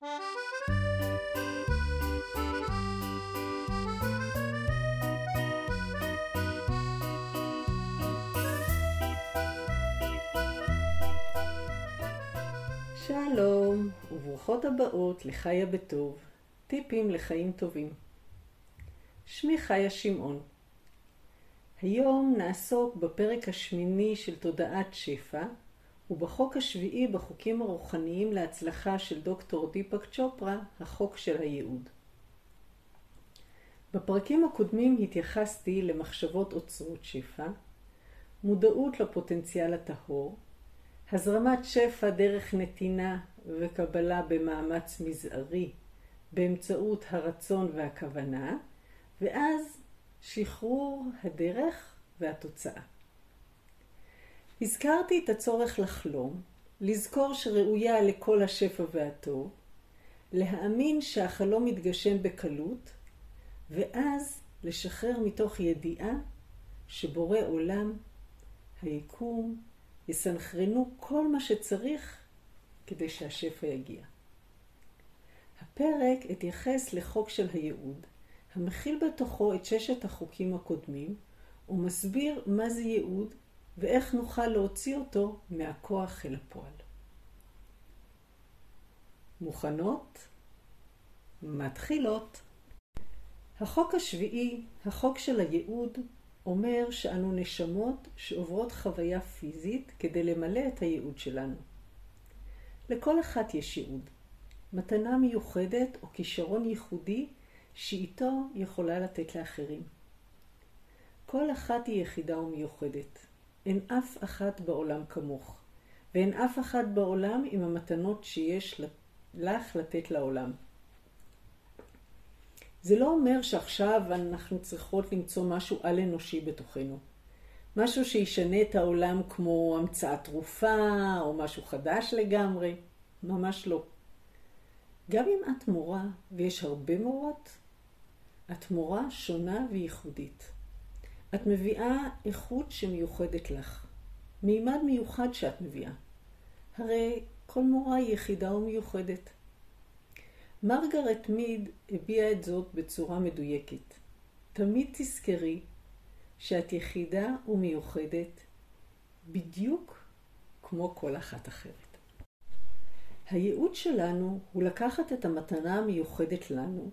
שלום, וברוכות הבאות לחיה בטוב, טיפים לחיים טובים. שמי חיה שמעון. היום נעסוק בפרק השמיני של תודעת שפע, ובחוק השביעי בחוקים הרוחניים להצלחה של דוקטור דיפק צ'ופרה, החוק של הייעוד. בפרקים הקודמים התייחסתי למחשבות אוצרות שפע, מודעות לפוטנציאל הטהור, הזרמת שפע דרך נתינה וקבלה במאמץ מזערי באמצעות הרצון והכוונה, ואז שחרור הדרך והתוצאה. הזכרתי את הצורך לחלום, לזכור שראויה לכל השפע והטוב, להאמין שהחלום מתגשם בקלות, ואז לשחרר מתוך ידיעה שבורא עולם, היקום, יסנכרנו כל מה שצריך כדי שהשפע יגיע. הפרק התייחס לחוק של הייעוד, המכיל בתוכו את ששת החוקים הקודמים, ומסביר מה זה ייעוד ואיך נוכל להוציא אותו מהכוח אל הפועל. מוכנות? מתחילות. החוק השביעי, החוק של הייעוד, אומר שאנו נשמות שעוברות חוויה פיזית כדי למלא את הייעוד שלנו. לכל אחת יש ייעוד, מתנה מיוחדת או כישרון ייחודי שאיתו יכולה לתת לאחרים. כל אחת היא יחידה ומיוחדת. אין אף אחת בעולם כמוך, ואין אף אחת בעולם עם המתנות שיש לך לתת לעולם. זה לא אומר שעכשיו אנחנו צריכות למצוא משהו על-אנושי בתוכנו. משהו שישנה את העולם כמו המצאת תרופה או משהו חדש לגמרי. ממש לא. גם אם את מורה, ויש הרבה מורות, את מורה שונה וייחודית. את מביאה איכות שמיוחדת לך. מימד מיוחד שאת מביאה. הרי כל מורה היא יחידה ומיוחדת. מרגרט מיד הביעה את זאת בצורה מדויקת. תמיד תזכרי שאת יחידה ומיוחדת בדיוק כמו כל אחת אחרת. הייעוד שלנו הוא לקחת את המתנה המיוחדת לנו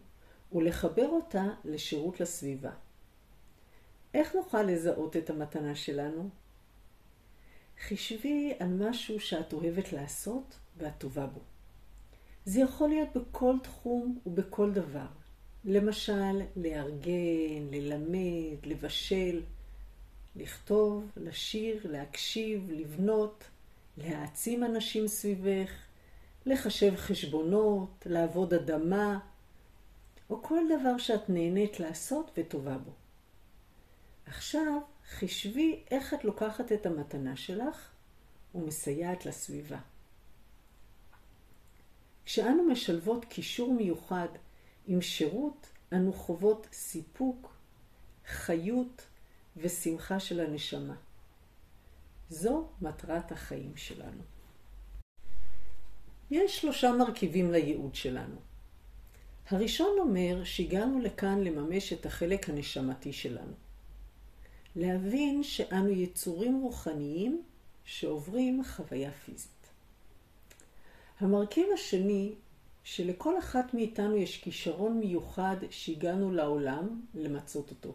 ולחבר אותה לשירות לסביבה. איך נוכל לזהות את המתנה שלנו? חישבי על משהו שאת אוהבת לעשות ואת טובה בו. זה יכול להיות בכל תחום ובכל דבר. למשל, לארגן, ללמד, לבשל, לכתוב, לשיר, להקשיב, לבנות, להעצים אנשים סביבך, לחשב חשבונות, לעבוד אדמה, או כל דבר שאת נהנית לעשות וטובה בו. עכשיו, חישבי איך את לוקחת את המתנה שלך ומסייעת לסביבה. כשאנו משלבות קישור מיוחד עם שירות, אנו חוות סיפוק, חיות ושמחה של הנשמה. זו מטרת החיים שלנו. יש שלושה מרכיבים לייעוד שלנו. הראשון אומר שהגענו לכאן לממש את החלק הנשמתי שלנו. להבין שאנו יצורים רוחניים שעוברים חוויה פיזית. המרכיב השני, שלכל אחת מאיתנו יש כישרון מיוחד שהגענו לעולם למצות אותו.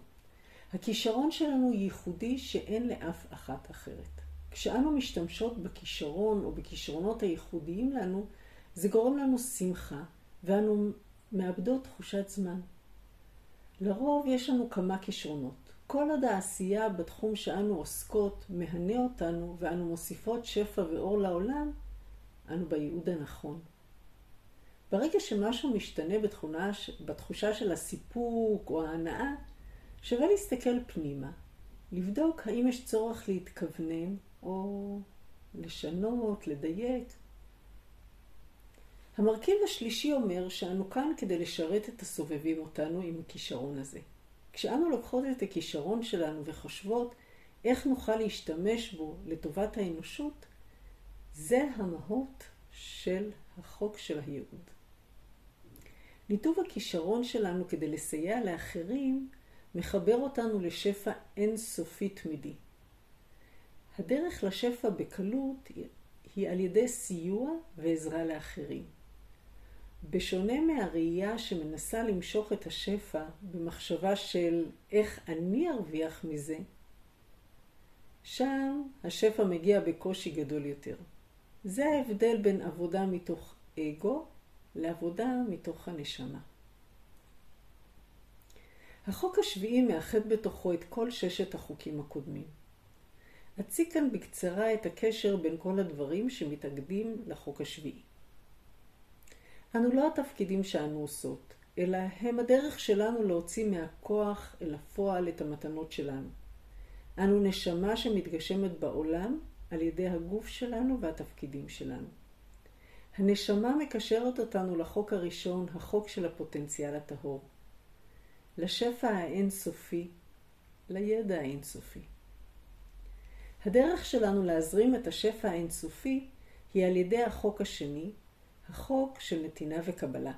הכישרון שלנו ייחודי שאין לאף אחת אחרת. כשאנו משתמשות בכישרון או בכישרונות הייחודיים לנו, זה גורם לנו שמחה, ואנו מאבדות תחושת זמן. לרוב יש לנו כמה כישרונות. כל עוד העשייה בתחום שאנו עוסקות מהנה אותנו ואנו מוסיפות שפע ואור לעולם, אנו בייעוד הנכון. ברגע שמשהו משתנה בתכונה, בתחושה של הסיפוק או ההנאה, שווה להסתכל פנימה, לבדוק האם יש צורך להתכוונן או לשנות, לדייק. המרכיב השלישי אומר שאנו כאן כדי לשרת את הסובבים אותנו עם הכישרון הזה. כשאנו לוקחות את הכישרון שלנו וחושבות איך נוכל להשתמש בו לטובת האנושות, זה המהות של החוק של הייעוד. ניתוב הכישרון שלנו כדי לסייע לאחרים מחבר אותנו לשפע אינסופי תמידי. הדרך לשפע בקלות היא על ידי סיוע ועזרה לאחרים. בשונה מהראייה שמנסה למשוך את השפע במחשבה של איך אני ארוויח מזה, שם השפע מגיע בקושי גדול יותר. זה ההבדל בין עבודה מתוך אגו לעבודה מתוך הנשמה. החוק השביעי מאחד בתוכו את כל ששת החוקים הקודמים. אציג כאן בקצרה את הקשר בין כל הדברים שמתאגדים לחוק השביעי. אנו לא התפקידים שאנו עושות, אלא הם הדרך שלנו להוציא מהכוח אל הפועל את המתנות שלנו. אנו נשמה שמתגשמת בעולם על ידי הגוף שלנו והתפקידים שלנו. הנשמה מקשרת אותנו לחוק הראשון, החוק של הפוטנציאל הטהור. לשפע האינסופי, לידע האינסופי. הדרך שלנו להזרים את השפע האינסופי היא על ידי החוק השני, החוק של נתינה וקבלה.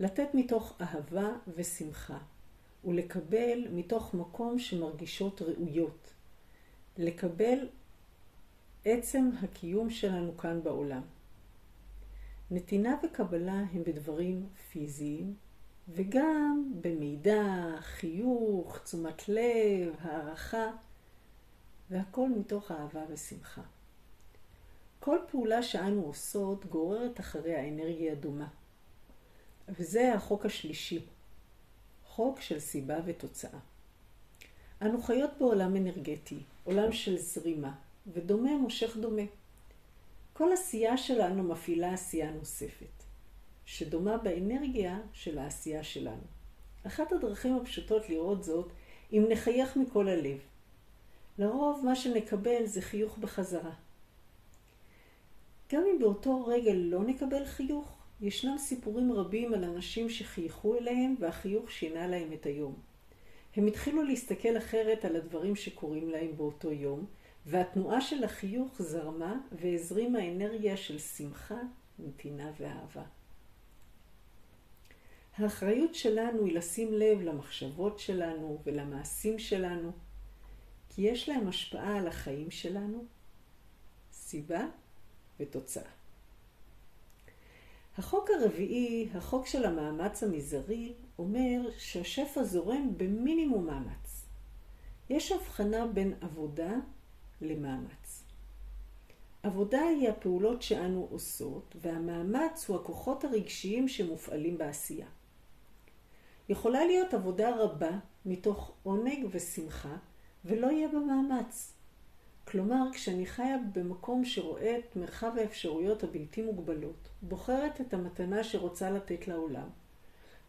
לתת מתוך אהבה ושמחה, ולקבל מתוך מקום שמרגישות ראויות. לקבל עצם הקיום שלנו כאן בעולם. נתינה וקבלה הם בדברים פיזיים, וגם במידע, חיוך, תשומת לב, הערכה, והכל מתוך אהבה ושמחה. כל פעולה שאנו עושות גוררת אחריה אנרגיה דומה. וזה החוק השלישי, חוק של סיבה ותוצאה. אנו חיות בעולם אנרגטי, עולם של זרימה, ודומה מושך דומה. כל עשייה שלנו מפעילה עשייה נוספת, שדומה באנרגיה של העשייה שלנו. אחת הדרכים הפשוטות לראות זאת, אם נחייך מכל הלב. לרוב מה שנקבל זה חיוך בחזרה. גם אם באותו רגע לא נקבל חיוך, ישנם סיפורים רבים על אנשים שחייכו אליהם והחיוך שינה להם את היום. הם התחילו להסתכל אחרת על הדברים שקורים להם באותו יום, והתנועה של החיוך זרמה והזרימה אנרגיה של שמחה, נתינה ואהבה. האחריות שלנו היא לשים לב למחשבות שלנו ולמעשים שלנו, כי יש להם השפעה על החיים שלנו, סיבה ותוצאה. החוק הרביעי, החוק של המאמץ המזערי, אומר שהשפע זורם במינימום מאמץ. יש הבחנה בין עבודה למאמץ. עבודה היא הפעולות שאנו עושות, והמאמץ הוא הכוחות הרגשיים שמופעלים בעשייה. יכולה להיות עבודה רבה מתוך עונג ושמחה, ולא יהיה בה מאמץ. כלומר, כשאני חיה במקום שרואה את מרחב האפשרויות הבלתי מוגבלות, בוחרת את המתנה שרוצה לתת לעולם,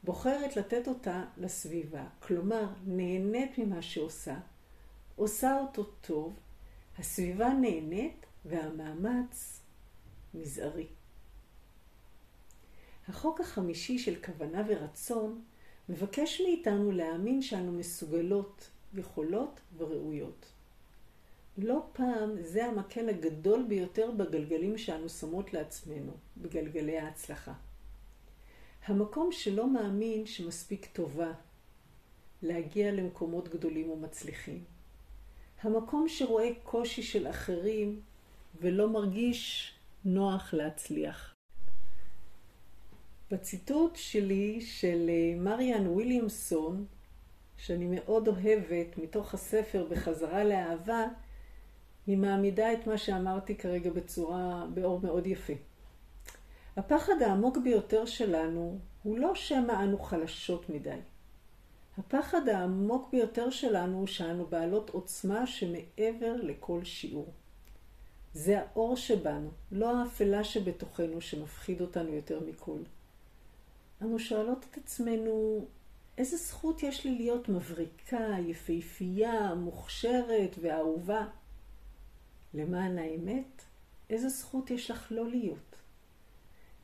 בוחרת לתת אותה לסביבה, כלומר, נהנית ממה שעושה, עושה אותו טוב, הסביבה נהנית והמאמץ מזערי. החוק החמישי של כוונה ורצון מבקש מאיתנו להאמין שאנו מסוגלות, יכולות וראויות. לא פעם זה המקל הגדול ביותר בגלגלים שאנו שמות לעצמנו, בגלגלי ההצלחה. המקום שלא מאמין שמספיק טובה להגיע למקומות גדולים ומצליחים. המקום שרואה קושי של אחרים ולא מרגיש נוח להצליח. בציטוט שלי של אה, מריאן וויליאמסון, שאני מאוד אוהבת מתוך הספר בחזרה לאהבה, היא מעמידה את מה שאמרתי כרגע בצורה, באור מאוד יפה. הפחד העמוק ביותר שלנו הוא לא שמא אנו חלשות מדי. הפחד העמוק ביותר שלנו הוא שאנו בעלות עוצמה שמעבר לכל שיעור. זה האור שבנו, לא האפלה שבתוכנו שמפחיד אותנו יותר מכל. אנו שואלות את עצמנו, איזה זכות יש לי להיות מבריקה, יפהפייה, מוכשרת ואהובה? למען האמת, איזה זכות יש לך לא להיות?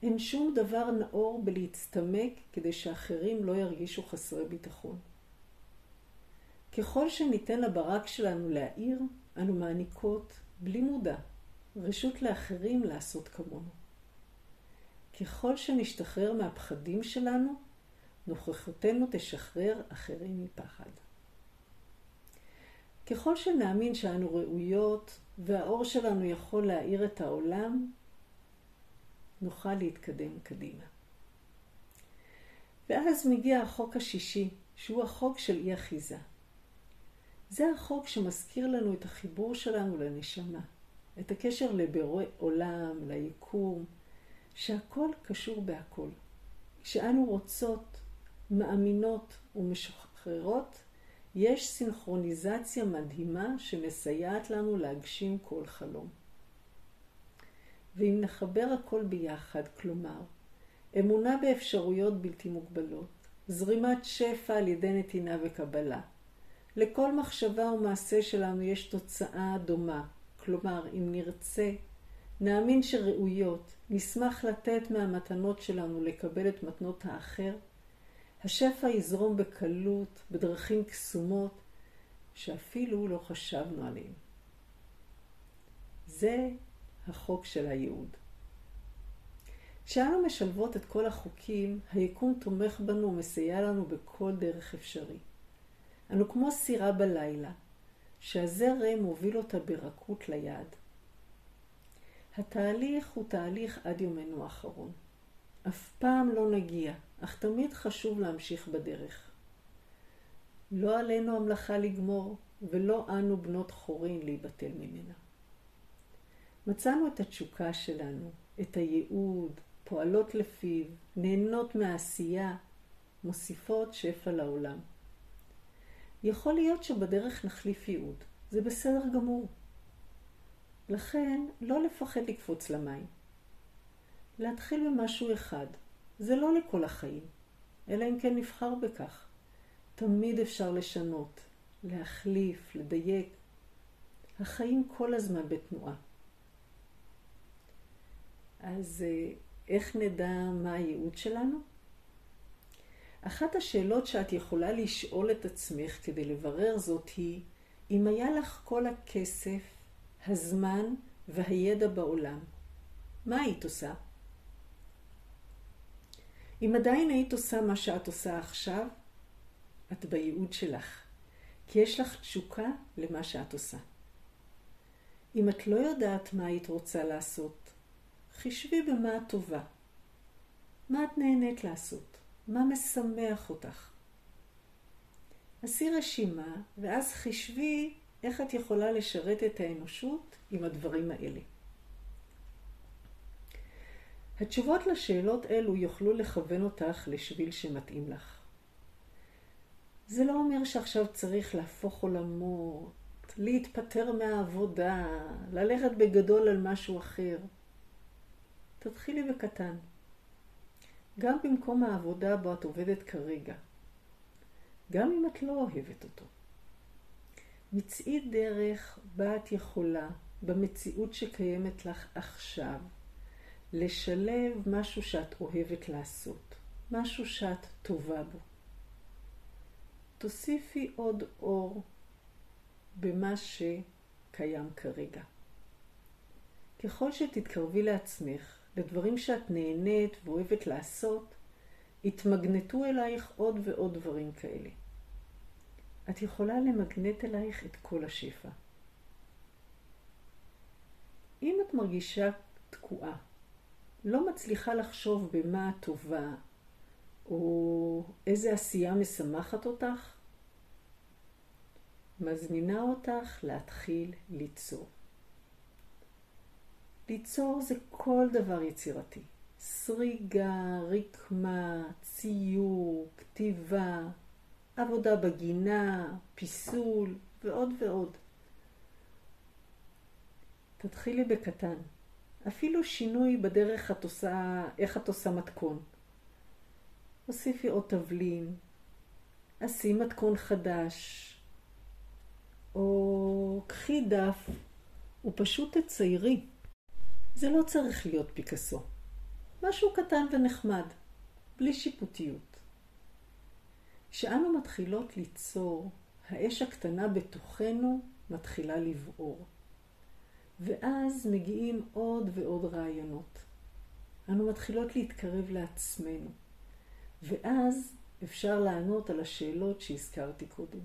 אין שום דבר נאור בלהצטמק כדי שאחרים לא ירגישו חסרי ביטחון. ככל שניתן לברק שלנו להעיר, אנו מעניקות, בלי מודע, רשות לאחרים לעשות כמונו. ככל שנשתחרר מהפחדים שלנו, נוכחותנו תשחרר אחרים מפחד. ככל שנאמין שאנו ראויות והאור שלנו יכול להאיר את העולם, נוכל להתקדם קדימה. ואז מגיע החוק השישי, שהוא החוק של אי אחיזה. זה החוק שמזכיר לנו את החיבור שלנו לנשמה, את הקשר לבורא עולם, ליקום, שהכל קשור בהכל. כשאנו רוצות, מאמינות ומשחררות, יש סינכרוניזציה מדהימה שמסייעת לנו להגשים כל חלום. ואם נחבר הכל ביחד, כלומר, אמונה באפשרויות בלתי מוגבלות, זרימת שפע על ידי נתינה וקבלה. לכל מחשבה ומעשה שלנו יש תוצאה דומה, כלומר, אם נרצה, נאמין שראויות, נשמח לתת מהמתנות שלנו לקבל את מתנות האחר, השפע יזרום בקלות, בדרכים קסומות, שאפילו לא חשבנו עליהם. זה החוק של הייעוד. כשאנו משלבות את כל החוקים, היקום תומך בנו ומסייע לנו בכל דרך אפשרי. אנו כמו סירה בלילה, שהזרם מוביל אותה ברכות ליעד. התהליך הוא תהליך עד יומנו האחרון. אף פעם לא נגיע, אך תמיד חשוב להמשיך בדרך. לא עלינו המלאכה לגמור, ולא אנו בנות חורין להיבטל ממנה. מצאנו את התשוקה שלנו, את הייעוד, פועלות לפיו, נהנות מהעשייה, מוסיפות שפע לעולם. יכול להיות שבדרך נחליף ייעוד, זה בסדר גמור. לכן, לא לפחד לקפוץ למים. להתחיל במשהו אחד, זה לא לכל החיים, אלא אם כן נבחר בכך. תמיד אפשר לשנות, להחליף, לדייק. החיים כל הזמן בתנועה. אז אה, איך נדע מה הייעוד שלנו? אחת השאלות שאת יכולה לשאול את עצמך כדי לברר זאת היא, אם היה לך כל הכסף, הזמן והידע בעולם, מה היית עושה? אם עדיין היית עושה מה שאת עושה עכשיו, את בייעוד שלך, כי יש לך תשוקה למה שאת עושה. אם את לא יודעת מה היית רוצה לעשות, חישבי במה את טובה. מה את נהנית לעשות? מה משמח אותך? עשי רשימה, ואז חישבי איך את יכולה לשרת את האנושות עם הדברים האלה. התשובות לשאלות אלו יוכלו לכוון אותך לשביל שמתאים לך. זה לא אומר שעכשיו צריך להפוך עולמות, להתפטר מהעבודה, ללכת בגדול על משהו אחר. תתחילי בקטן. גם במקום העבודה בו את עובדת כרגע. גם אם את לא אוהבת אותו. מצאי דרך בה את יכולה, במציאות שקיימת לך עכשיו, לשלב משהו שאת אוהבת לעשות, משהו שאת טובה בו. תוסיפי עוד אור במה שקיים כרגע. ככל שתתקרבי לעצמך, לדברים שאת נהנית ואוהבת לעשות, יתמגנטו אלייך עוד ועוד דברים כאלה. את יכולה למגנט אלייך את כל השפע. אם את מרגישה תקועה, לא מצליחה לחשוב במה הטובה, או איזה עשייה משמחת אותך, מזמינה אותך להתחיל ליצור. ליצור זה כל דבר יצירתי. סריגה, רקמה, ציור, כתיבה, עבודה בגינה, פיסול ועוד ועוד. תתחילי בקטן. אפילו שינוי בדרך את עושה, איך את עושה מתכון. הוסיפי עוד תבלין, עשי מתכון חדש, או קחי דף ופשוט תציירי. זה לא צריך להיות פיקאסו. משהו קטן ונחמד, בלי שיפוטיות. כשאנו מתחילות ליצור, האש הקטנה בתוכנו מתחילה לבעור. ואז מגיעים עוד ועוד רעיונות. אנו מתחילות להתקרב לעצמנו, ואז אפשר לענות על השאלות שהזכרתי קודם.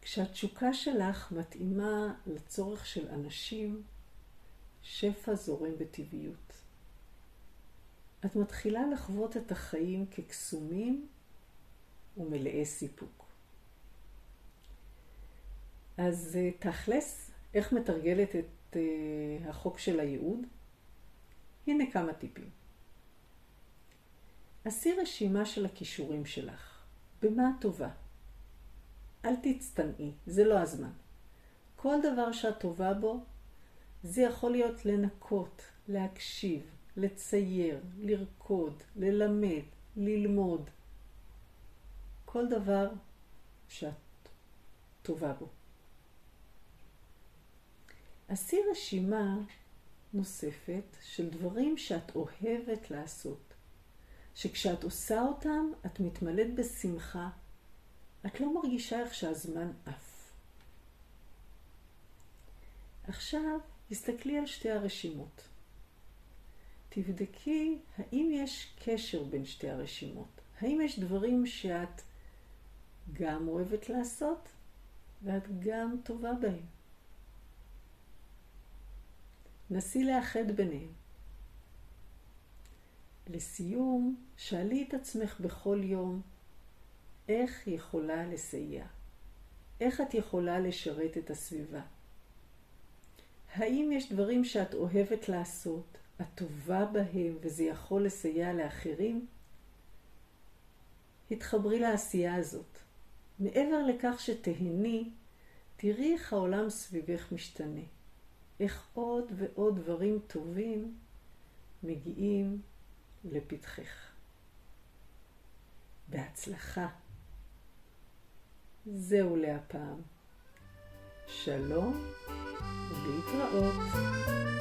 כשהתשוקה שלך מתאימה לצורך של אנשים, שפע זורם בטבעיות. את מתחילה לחוות את החיים כקסומים ומלאי סיפוק. אז אה, תכלס, איך מתרגלת את אה, החוק של הייעוד? הנה כמה טיפים. עשי רשימה של הכישורים שלך. במה את טובה? אל תצטנעי, זה לא הזמן. כל דבר שאת טובה בו, זה יכול להיות לנקות, להקשיב, לצייר, לרקוד, ללמד, ללמוד. כל דבר שאת טובה בו. עשי רשימה נוספת של דברים שאת אוהבת לעשות, שכשאת עושה אותם את מתמלאת בשמחה, את לא מרגישה איך שהזמן עף. עכשיו הסתכלי על שתי הרשימות. תבדקי האם יש קשר בין שתי הרשימות. האם יש דברים שאת גם אוהבת לעשות ואת גם טובה בהם. נסי לאחד ביניהם. לסיום, שאלי את עצמך בכל יום, איך יכולה לסייע? איך את יכולה לשרת את הסביבה? האם יש דברים שאת אוהבת לעשות, את טובה בהם וזה יכול לסייע לאחרים? התחברי לעשייה הזאת. מעבר לכך שתהני, תראי איך העולם סביבך משתנה. איך עוד ועוד דברים טובים מגיעים לפתחך. בהצלחה. זהו להפעם. שלום ולהתראות.